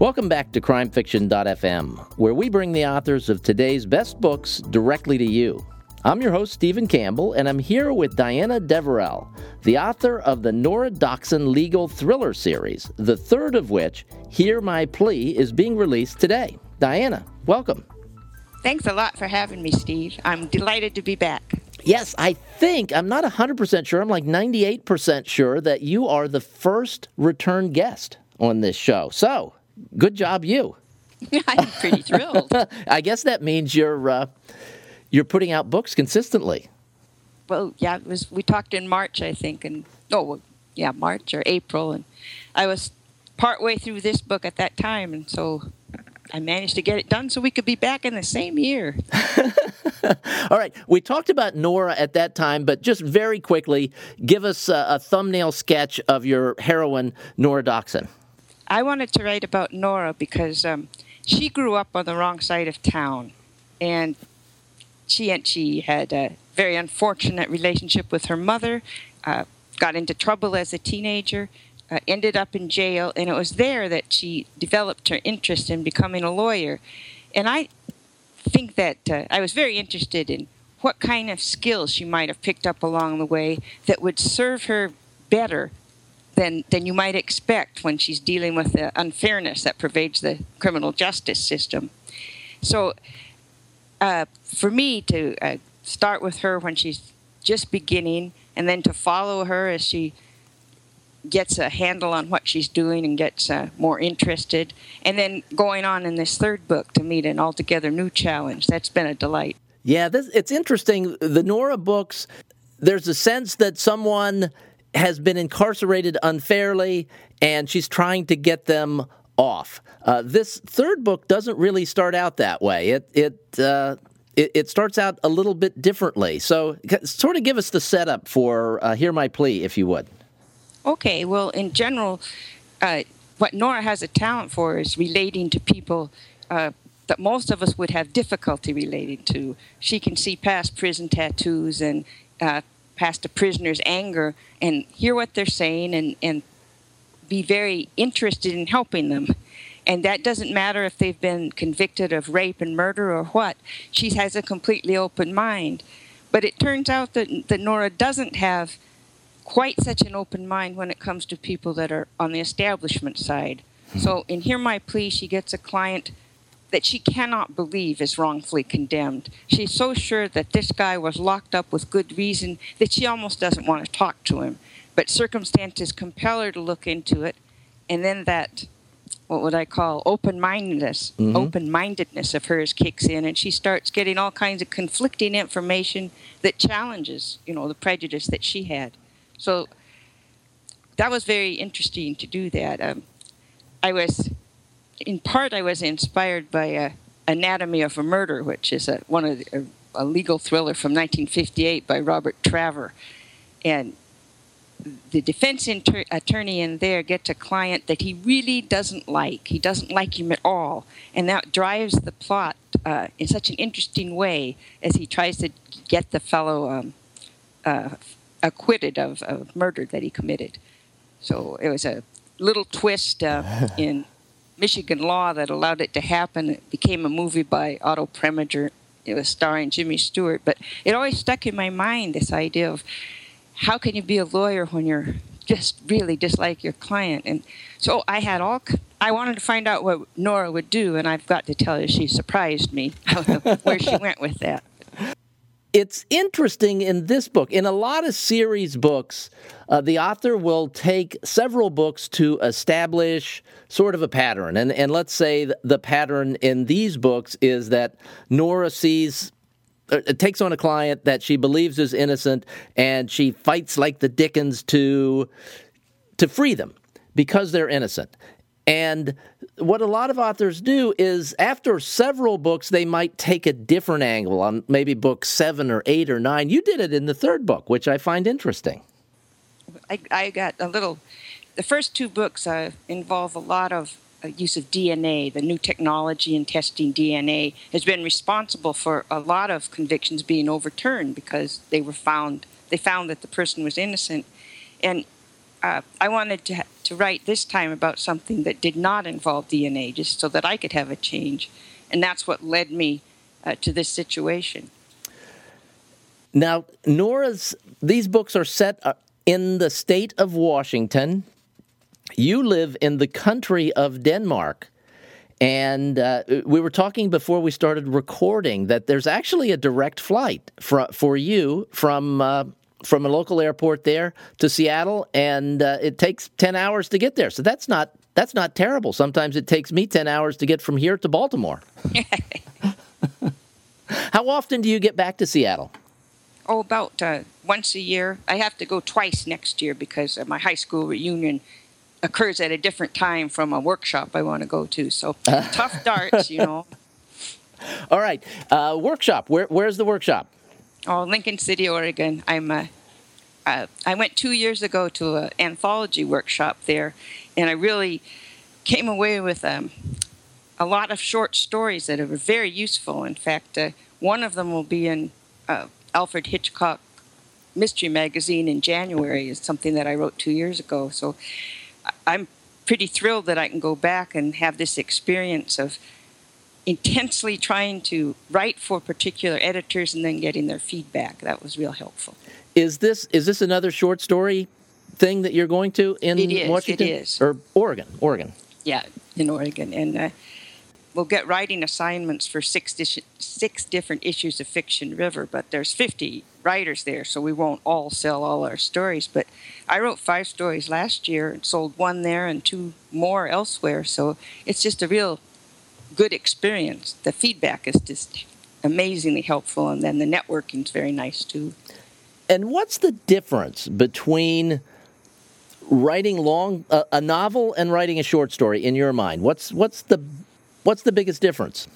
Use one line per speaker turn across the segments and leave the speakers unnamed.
Welcome back to CrimeFiction.fm, where we bring the authors of today's best books directly to you. I'm your host, Stephen Campbell, and I'm here with Diana Deverell, the author of the Nora Dockson legal thriller series, the third of which, Hear My Plea, is being released today. Diana, welcome.
Thanks a lot for having me, Steve. I'm delighted to be back.
Yes, I think, I'm not 100% sure, I'm like 98% sure that you are the first return guest on this show. So, good job, you.
I'm pretty thrilled.
I guess that means you're uh, you're putting out books consistently.
Well, yeah, it was. We talked in March, I think, and oh, yeah, March or April, and I was partway through this book at that time, and so I managed to get it done so we could be back in the same year.
All right. We talked about Nora at that time, but just very quickly, give us a, a thumbnail sketch of your heroine, Nora Dockson.
I wanted to write about Nora because um, she grew up on the wrong side of town, and she and she had a very unfortunate relationship with her mother. Uh, got into trouble as a teenager, uh, ended up in jail, and it was there that she developed her interest in becoming a lawyer. And I think that uh, I was very interested in what kind of skills she might have picked up along the way that would serve her better than, than you might expect when she's dealing with the unfairness that pervades the criminal justice system. So, uh, for me to uh, start with her when she's just beginning, and then to follow her as she gets a handle on what she's doing and gets uh, more interested, and then going on in this third book to meet an altogether new challenge. That's been a delight.
Yeah, this, it's interesting. The Nora books, there's a sense that someone has been incarcerated unfairly, and she's trying to get them off. Uh, this third book doesn't really start out that way. It it, uh, it, it starts out a little bit differently. So, sort of give us the setup for uh, "Hear My Plea," if you would.
Okay. Well, in general, uh, what Nora has a talent for is relating to people uh, that most of us would have difficulty relating to. She can see past prison tattoos and uh, past a prisoner's anger and hear what they're saying and, and be very interested in helping them. And that doesn't matter if they've been convicted of rape and murder or what. She has a completely open mind. But it turns out that, that Nora doesn't have quite such an open mind when it comes to people that are on the establishment side. Hmm. So in Hear My Plea, she gets a client that she cannot believe is wrongfully condemned. She's so sure that this guy was locked up with good reason that she almost doesn't want to talk to him. But circumstances compel her to look into it, and then that what would I call open mindedness, mm-hmm. open mindedness of hers kicks in, and she starts getting all kinds of conflicting information that challenges, you know, the prejudice that she had. So that was very interesting to do that. Um, I was in part, I was inspired by uh, Anatomy of a Murder, which is a, one of the, a, a legal thriller from 1958 by Robert Traver, and the defense inter- attorney in there gets a client that he really doesn't like. He doesn't like him at all, and that drives the plot uh, in such an interesting way as he tries to get the fellow um, uh, acquitted of, of murder that he committed. So it was a little twist uh, in Michigan law that allowed it to happen. It became a movie by Otto Preminger. It was starring Jimmy Stewart, but it always stuck in my mind this idea of how can you be a lawyer when you're just really dislike your client? And so I had all. I wanted to find out what Nora would do, and I've got to tell you, she surprised me where she went with that
it's interesting in this book. In a lot of series books, uh, the author will take several books to establish sort of a pattern. And, and let's say the pattern in these books is that Nora sees uh, takes on a client that she believes is innocent and she fights like the dickens to to free them because they're innocent and what a lot of authors do is after several books, they might take a different angle on maybe book seven or eight or nine. You did it in the third book, which I find interesting.
I, I got a little. The first two books uh, involve a lot of uh, use of DNA. The new technology in testing DNA has been responsible for a lot of convictions being overturned because they were found. They found that the person was innocent, and uh, I wanted to, to write this time about something that did not involve DNA, just so that I could have a change. And that's what led me uh, to this situation.
Now, Nora's, these books are set uh, in the state of Washington. You live in the country of Denmark. And uh, we were talking before we started recording that there's actually a direct flight for, for you from uh, from a local airport there to Seattle, and uh, it takes ten hours to get there. So that's not that's not terrible. Sometimes it takes me ten hours to get from here to Baltimore. How often do you get back to Seattle?
Oh, about uh, once a year. I have to go twice next year because my high school reunion occurs at a different time from a workshop I want to go to. So tough darts, you know.
All right, uh, workshop. Where, where's the workshop?
Oh, Lincoln City, Oregon. I'm. Uh, uh, I went two years ago to an anthology workshop there, and I really came away with um, a lot of short stories that are very useful. In fact, uh, one of them will be in uh, Alfred Hitchcock Mystery Magazine in January. Is something that I wrote two years ago. So I'm pretty thrilled that I can go back and have this experience of intensely trying to write for particular editors and then getting their feedback. That was real helpful.
Is this is this another short story thing that you're going to in
it is,
Washington
it is.
or Oregon? Oregon.
Yeah, in Oregon, and uh, we'll get writing assignments for six di- six different issues of Fiction River, but there's 50 writers there, so we won't all sell all our stories. But I wrote five stories last year and sold one there and two more elsewhere, so it's just a real good experience. The feedback is just amazingly helpful, and then the networking is very nice too.
And what's the difference between writing long uh, a novel and writing a short story in your mind? What's what's the what's the biggest difference?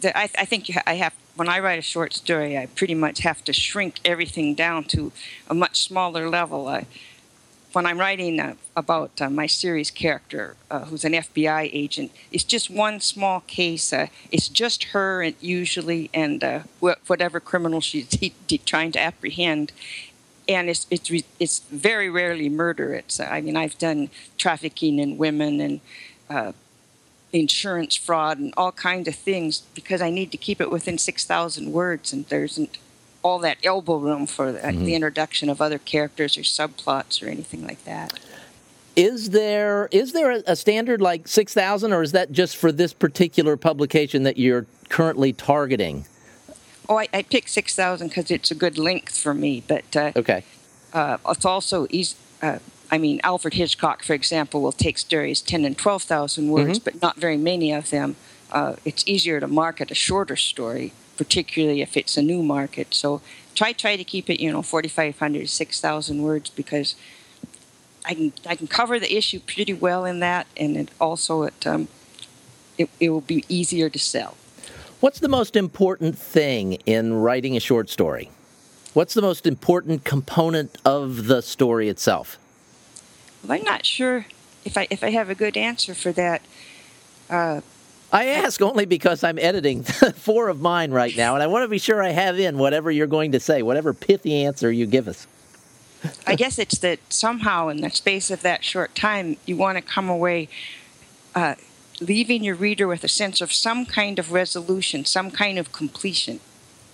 The, I, I, think I have when I write a short story, I pretty much have to shrink everything down to a much smaller level. I, when I'm writing uh, about uh, my series character, uh, who's an FBI agent, it's just one small case. Uh, it's just her, and usually, and uh, wh- whatever criminal she's trying to apprehend. And it's it's re- it's very rarely murder. It's uh, I mean I've done trafficking in women and insurance fraud and all kinds of things because I need to keep it within six thousand words, and there isn't all that elbow room for the, mm-hmm. the introduction of other characters or subplots or anything like that.
Is there is there a standard like six thousand, or is that just for this particular publication that you're currently targeting?
Oh, I, I picked six thousand because it's a good length for me. But uh,
okay,
uh, it's also easy. Uh, I mean, Alfred Hitchcock, for example, will take stories ten and twelve thousand words, mm-hmm. but not very many of them. Uh, it's easier to market a shorter story particularly if it's a new market. So try try to keep it, you know, 4,500 6,000 words because I can I can cover the issue pretty well in that, and it also it um, it, it will be easier to sell.
What's the most important thing in writing a short story? What's the most important component of the story itself?
Well, I'm not sure if I if I have a good answer for that. Uh,
I ask only because I'm editing four of mine right now, and I want to be sure I have in whatever you're going to say, whatever pithy answer you give us.
I guess it's that somehow, in the space of that short time, you want to come away uh, leaving your reader with a sense of some kind of resolution, some kind of completion,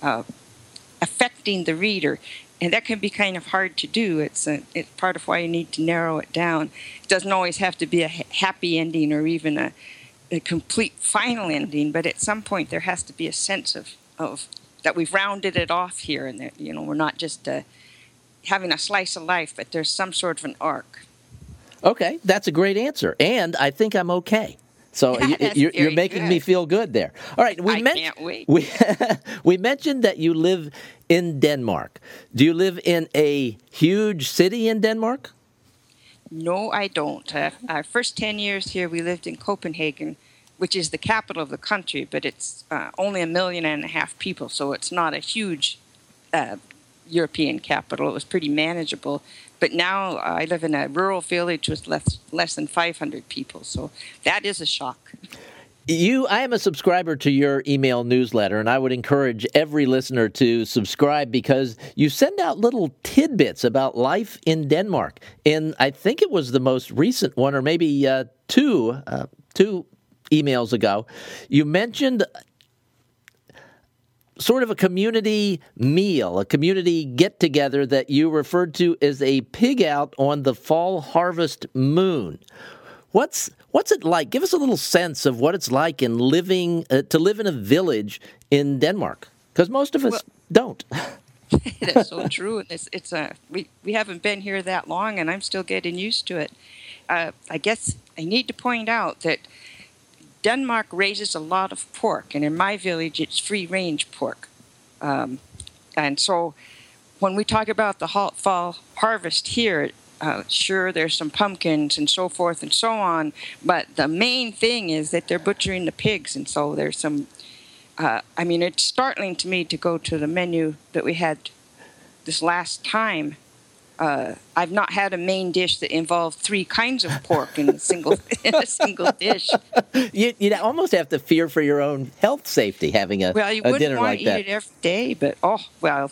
uh, affecting the reader. And that can be kind of hard to do. It's, a, it's part of why you need to narrow it down. It doesn't always have to be a happy ending or even a a complete final ending, but at some point there has to be a sense of, of that we've rounded it off here, and that you know we're not just uh, having a slice of life, but there's some sort of an arc.
Okay, that's a great answer, and I think I'm okay. So you, are making
good.
me feel good there. All right,
we, men-
we, we mentioned that you live in Denmark. Do you live in a huge city in Denmark?
No, I don't. Uh, our first 10 years here, we lived in Copenhagen, which is the capital of the country, but it's uh, only a million and a half people, so it's not a huge uh, European capital. It was pretty manageable. But now uh, I live in a rural village with less, less than 500 people, so that is a shock.
You, I am a subscriber to your email newsletter, and I would encourage every listener to subscribe because you send out little tidbits about life in Denmark. And I think it was the most recent one, or maybe uh, two, uh, two emails ago. You mentioned sort of a community meal, a community get together that you referred to as a pig out on the fall harvest moon. What's what's it like? Give us a little sense of what it's like in living uh, to live in a village in Denmark, because most of us well, don't.
that's so true, and it's it's a we we haven't been here that long, and I'm still getting used to it. Uh, I guess I need to point out that Denmark raises a lot of pork, and in my village, it's free range pork. Um, and so when we talk about the fall harvest here, uh, sure, there's some pumpkins and so forth and so on, but the main thing is that they're butchering the pigs, and so there's some. Uh, I mean, it's startling to me to go to the menu that we had this last time. Uh, I've not had a main dish that involved three kinds of pork in a single in a single dish.
You you almost have to fear for your own health safety having a
well, you
a
wouldn't
dinner
want
like
to
that.
eat it every day, but oh well,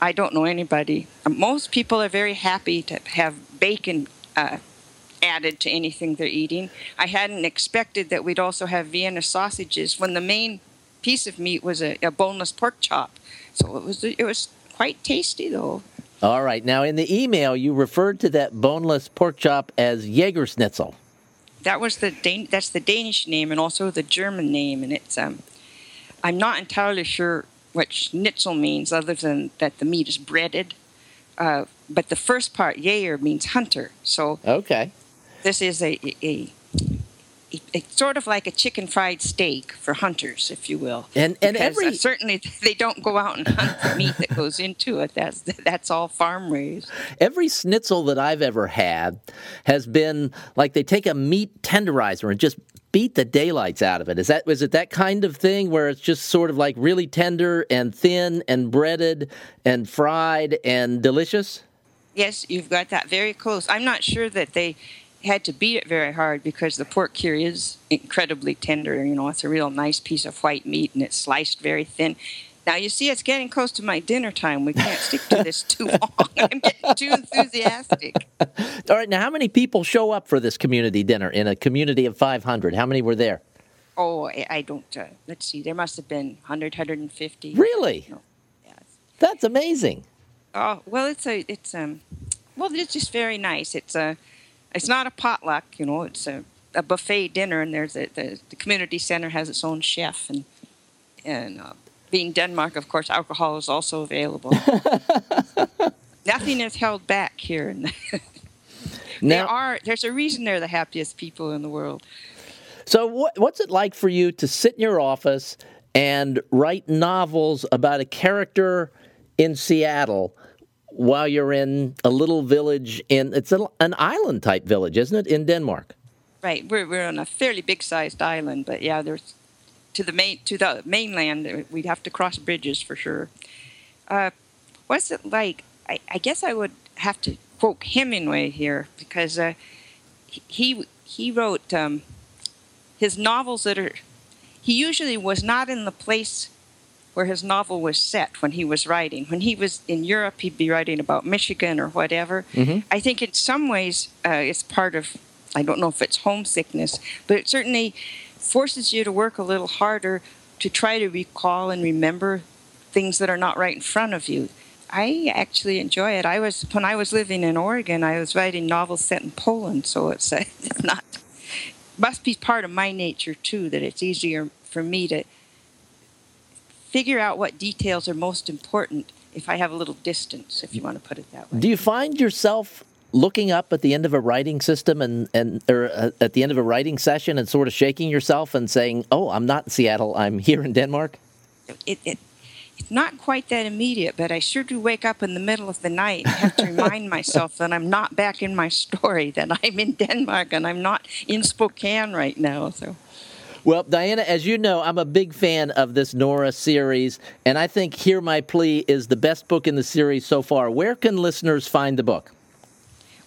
I don't know anybody. Most people are very happy to have bacon uh, added to anything they're eating. I hadn't expected that we'd also have Vienna sausages when the main piece of meat was a, a boneless pork chop. So it was it was quite tasty though.
All right. Now in the email you referred to that boneless pork chop as Jägerschnitzel.
That was the Dan- that's the Danish name and also the German name and it's um I'm not entirely sure what schnitzel means, other than that the meat is breaded. Uh, but the first part, Jaeger, means hunter. So
okay,
this is a, a, a, a, sort of like a chicken fried steak for hunters, if you will.
And and
because,
every
uh, certainly they don't go out and hunt the meat that goes into it. That's that's all farm raised.
Every schnitzel that I've ever had has been like they take a meat tenderizer and just beat the daylights out of it. Is that was it that kind of thing where it's just sort of like really tender and thin and breaded and fried and delicious?
Yes, you've got that very close. I'm not sure that they had to beat it very hard because the pork here is incredibly tender. You know, it's a real nice piece of white meat and it's sliced very thin. Now you see, it's getting close to my dinner time. We can't stick to this too long. I'm getting too enthusiastic.
All right, now how many people show up for this community dinner in a community of 500? How many were there?
Oh, I don't. Uh, let's see. There must have been 100, 150.
Really?
No. Yes.
That's amazing.
Oh well, it's a it's um, well, it's just very nice. It's a, it's not a potluck, you know. It's a, a buffet dinner, and there's a the, the community center has its own chef and and. Uh, being Denmark, of course, alcohol is also available. Nothing is held back here. they are. There's a reason they're the happiest people in the world.
So, what, what's it like for you to sit in your office and write novels about a character in Seattle while you're in a little village in it's a, an island type village, isn't it, in Denmark?
Right. We're we're on a fairly big sized island, but yeah, there's to the main to the mainland, we'd have to cross bridges for sure. Uh, what's it like? I, I, guess I would have to quote Hemingway here because uh, he he wrote um, his novels that are. He usually was not in the place where his novel was set when he was writing. When he was in Europe, he'd be writing about Michigan or whatever. Mm-hmm. I think in some ways uh, it's part of. I don't know if it's homesickness, but it certainly forces you to work a little harder to try to recall and remember things that are not right in front of you. I actually enjoy it. I was when I was living in Oregon, I was writing novels set in Poland, so it's, it's not must be part of my nature too that it's easier for me to figure out what details are most important if I have a little distance, if you want to put it that way.
Do you find yourself looking up at the end of a writing system and, and or uh, at the end of a writing session and sort of shaking yourself and saying, "Oh, I'm not in Seattle. I'm here in Denmark."
It, it it's not quite that immediate, but I sure do wake up in the middle of the night and have to remind myself that I'm not back in my story, that I'm in Denmark and I'm not in Spokane right now. So.
Well, Diana, as you know, I'm a big fan of this Nora series, and I think Hear My Plea is the best book in the series so far. Where can listeners find the book?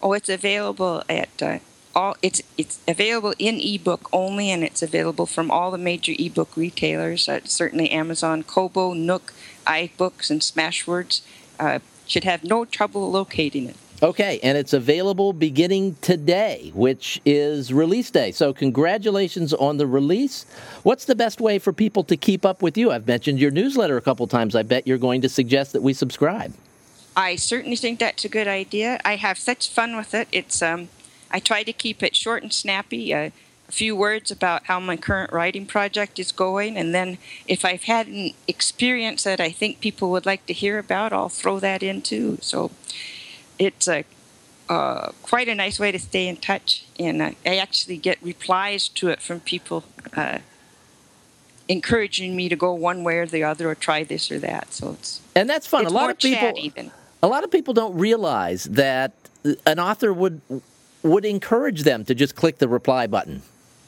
Oh, it's available at uh, all it's it's available in ebook only, and it's available from all the major ebook retailers. Uh, certainly, Amazon, Kobo, Nook, iBooks, and Smashwords uh, should have no trouble locating it.
Okay, and it's available beginning today, which is release day. So, congratulations on the release. What's the best way for people to keep up with you? I've mentioned your newsletter a couple times. I bet you're going to suggest that we subscribe.
I certainly think that's a good idea. I have such fun with it. It's um, I try to keep it short and snappy. Uh, a few words about how my current writing project is going, and then if I've had an experience that I think people would like to hear about, I'll throw that in too. So it's a uh, quite a nice way to stay in touch, and uh, I actually get replies to it from people uh, encouraging me to go one way or the other, or try this or that. So it's
and that's fun.
a
lot
of
people,
than,
a lot of people don't realize that an author would would encourage them to just click the reply button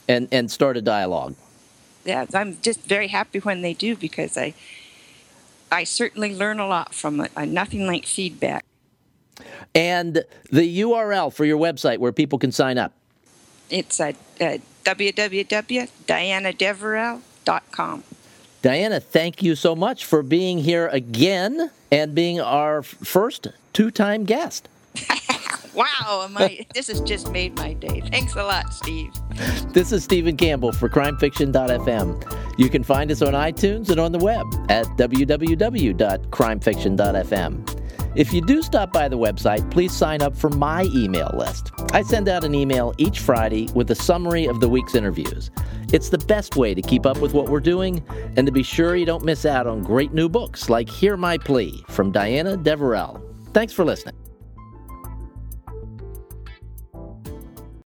and, and start a dialogue.
Yeah, I'm just very happy when they do because I I certainly learn a lot from it. Uh, nothing like feedback.
And the URL for your website where people can sign up.
It's at uh, www.dianadeverell.com.
Diana, thank you so much for being here again and being our first two time guest.
Wow, my, this has just made my day. Thanks a lot, Steve.
This is Stephen Campbell for crimefiction.fm. You can find us on iTunes and on the web at www.crimefiction.fm. If you do stop by the website, please sign up for my email list. I send out an email each Friday with a summary of the week's interviews. It's the best way to keep up with what we're doing and to be sure you don't miss out on great new books like Hear My Plea from Diana Deverell. Thanks for listening.